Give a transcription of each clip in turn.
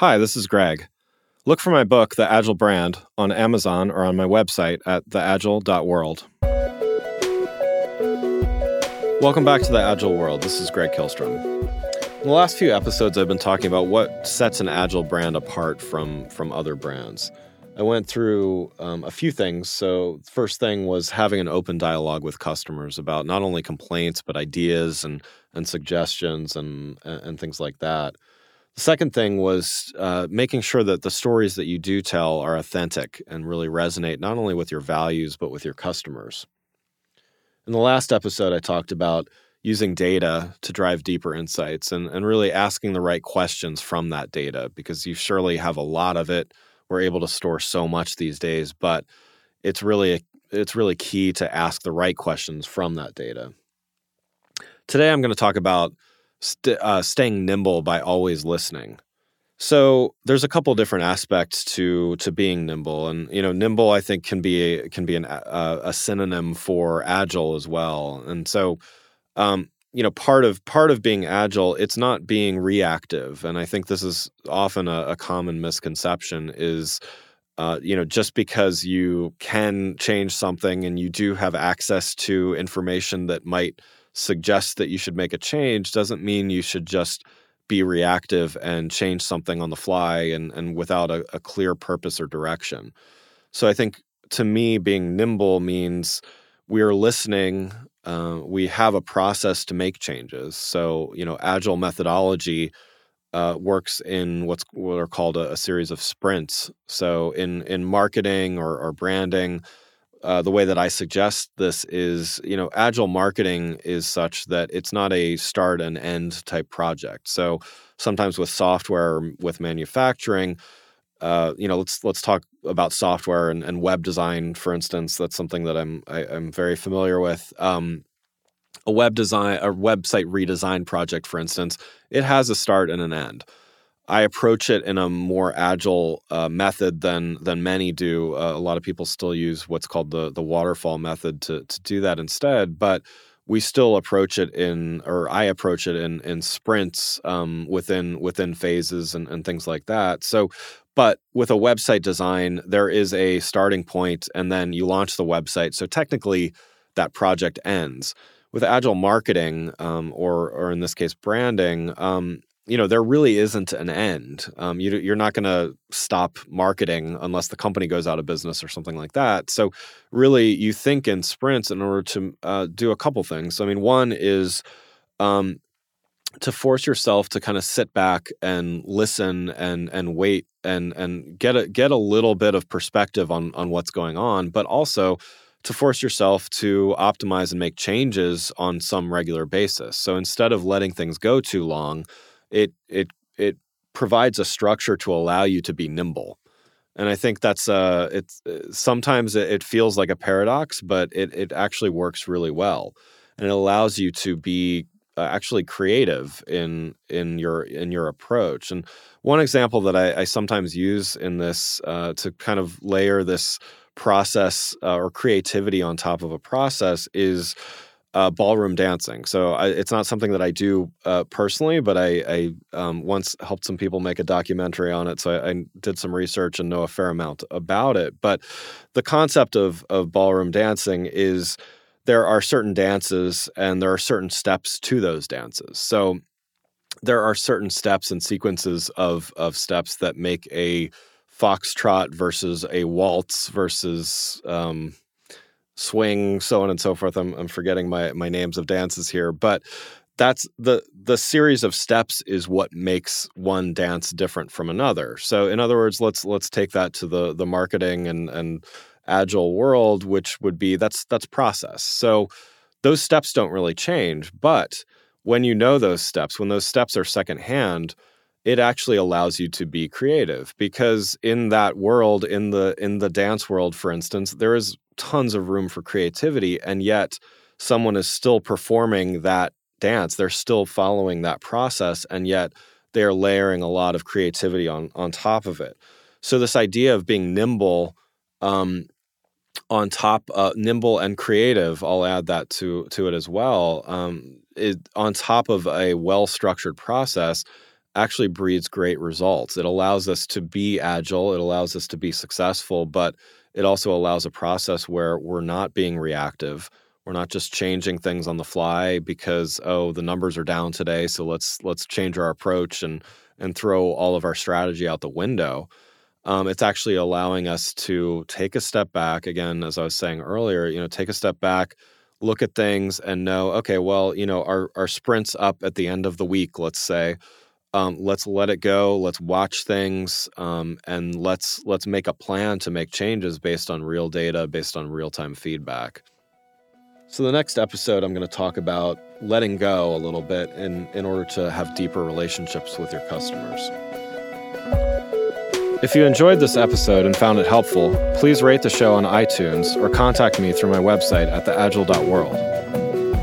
Hi, this is Greg. Look for my book, The Agile Brand, on Amazon or on my website at theagile.world. Welcome back to the Agile World. This is Greg Kihlström. In the last few episodes, I've been talking about what sets an Agile brand apart from, from other brands. I went through um, a few things. So, first thing was having an open dialogue with customers about not only complaints but ideas and and suggestions and and things like that. The second thing was uh, making sure that the stories that you do tell are authentic and really resonate not only with your values, but with your customers. In the last episode, I talked about using data to drive deeper insights and, and really asking the right questions from that data because you surely have a lot of it. We're able to store so much these days, but it's really it's really key to ask the right questions from that data. Today, I'm going to talk about st- uh, staying nimble by always listening. So there's a couple different aspects to to being nimble, and you know, nimble I think can be a, can be an, uh, a synonym for agile as well. And so, um, you know, part of part of being agile, it's not being reactive, and I think this is often a, a common misconception is. Uh, you know, just because you can change something and you do have access to information that might suggests that you should make a change doesn't mean you should just be reactive and change something on the fly and, and without a, a clear purpose or direction. So I think to me, being nimble means we're listening. Uh, we have a process to make changes. So, you know, agile methodology uh, works in what's what are called a, a, series of sprints. So, in in marketing or, or branding, uh, the way that I suggest this is, you know, agile marketing is such that it's not a start and end type project. So sometimes with software, with manufacturing, uh, you know, let's let's talk about software and, and, web design, for instance. That's something that I'm I, am i am very familiar with. Um, a web design, a website redesign project, for instance, it has a start and an end. I approach it in a more agile uh, method than than many do. Uh, a lot of people still use what's called the the waterfall method to to do that instead, but we still approach it in, or I approach it in in sprints um, within within phases and, and things like that. So, but with a website design, there is a starting point, and then you launch the website. So technically, that project ends. With agile marketing, um, or or in this case, branding, um, you know there really isn't an end. Um, you, are not going to stop marketing unless the company goes out of business or something like that. So really you think in sprints in order to uh, do a couple things. I mean one is um, to force yourself to kind of sit back and listen and and wait and and get a get a little bit of perspective on on what's going on but also to force yourself to optimize and make changes on some regular basis. So instead of letting things go too long it it it provides a structure to allow you to be nimble. And i think that's uh it's uh, sometimes it, feels like a paradox but it it actually works really well. And it allows you to be uh, actually creative in in your in your approach. And one example that i, I sometimes use in this uh, to kind of layer this process uh, or creativity on top of a process is uh, ballroom dancing. So I, it's not something that I do uh, personally, but I, I um, once helped some people make a documentary on it. So I, I, did some research and know a fair amount about it. But the concept of of ballroom dancing is there are certain dances and there are certain steps to those dances. So there are certain steps and sequences of of steps that make a foxtrot versus a waltz versus um, swing, so on and so forth. I'm, I'm forgetting my my names of dances here, but that's the the series of steps is what makes one dance different from another. So in other words, let's let's take that to the the marketing and and agile world, which would be that's that's process. So those steps don't really change, but when you know those steps, when those steps are secondhand, it actually allows you to be creative because in that world in the in the dance world for instance there is tons of room for creativity and yet someone is still performing that dance they're still following that process and yet they're layering a lot of creativity on on top of it so this idea of being nimble um, on top uh, nimble and creative i'll add that to to it as well um, it, on top of a well structured process actually breeds great results. It allows us to be agile, it allows us to be successful, but it also allows a process where we're not being reactive. We're not just changing things on the fly because oh the numbers are down today, so let's let's change our approach and and throw all of our strategy out the window. Um, it's actually allowing us to take a step back again, as I was saying earlier. You know, take a step back, look at things, and know okay, well, you know, our our sprints up at the end of the week, let's say um, let's let it go let's watch things um, and let's let's make a plan to make changes based on real data based on real-time feedback. So the next episode i'm going to talk about letting go a little bit in, in order to have deeper relationships with your customers. If you enjoyed this episode and found it helpful please rate the show on itunes or contact me through my website at theagile.world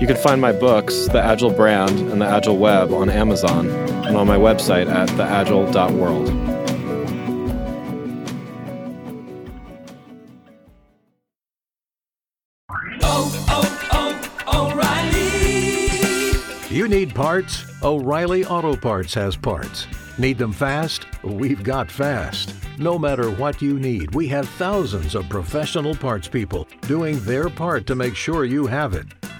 you can find my books the agile brand and the agile web on amazon and on my website at theagile.world. Oh, oh, oh, you need parts? O'Reilly Auto Parts has parts. Need them fast? We've got fast. No matter what you need, we have thousands of professional parts people doing their part to make sure you have it.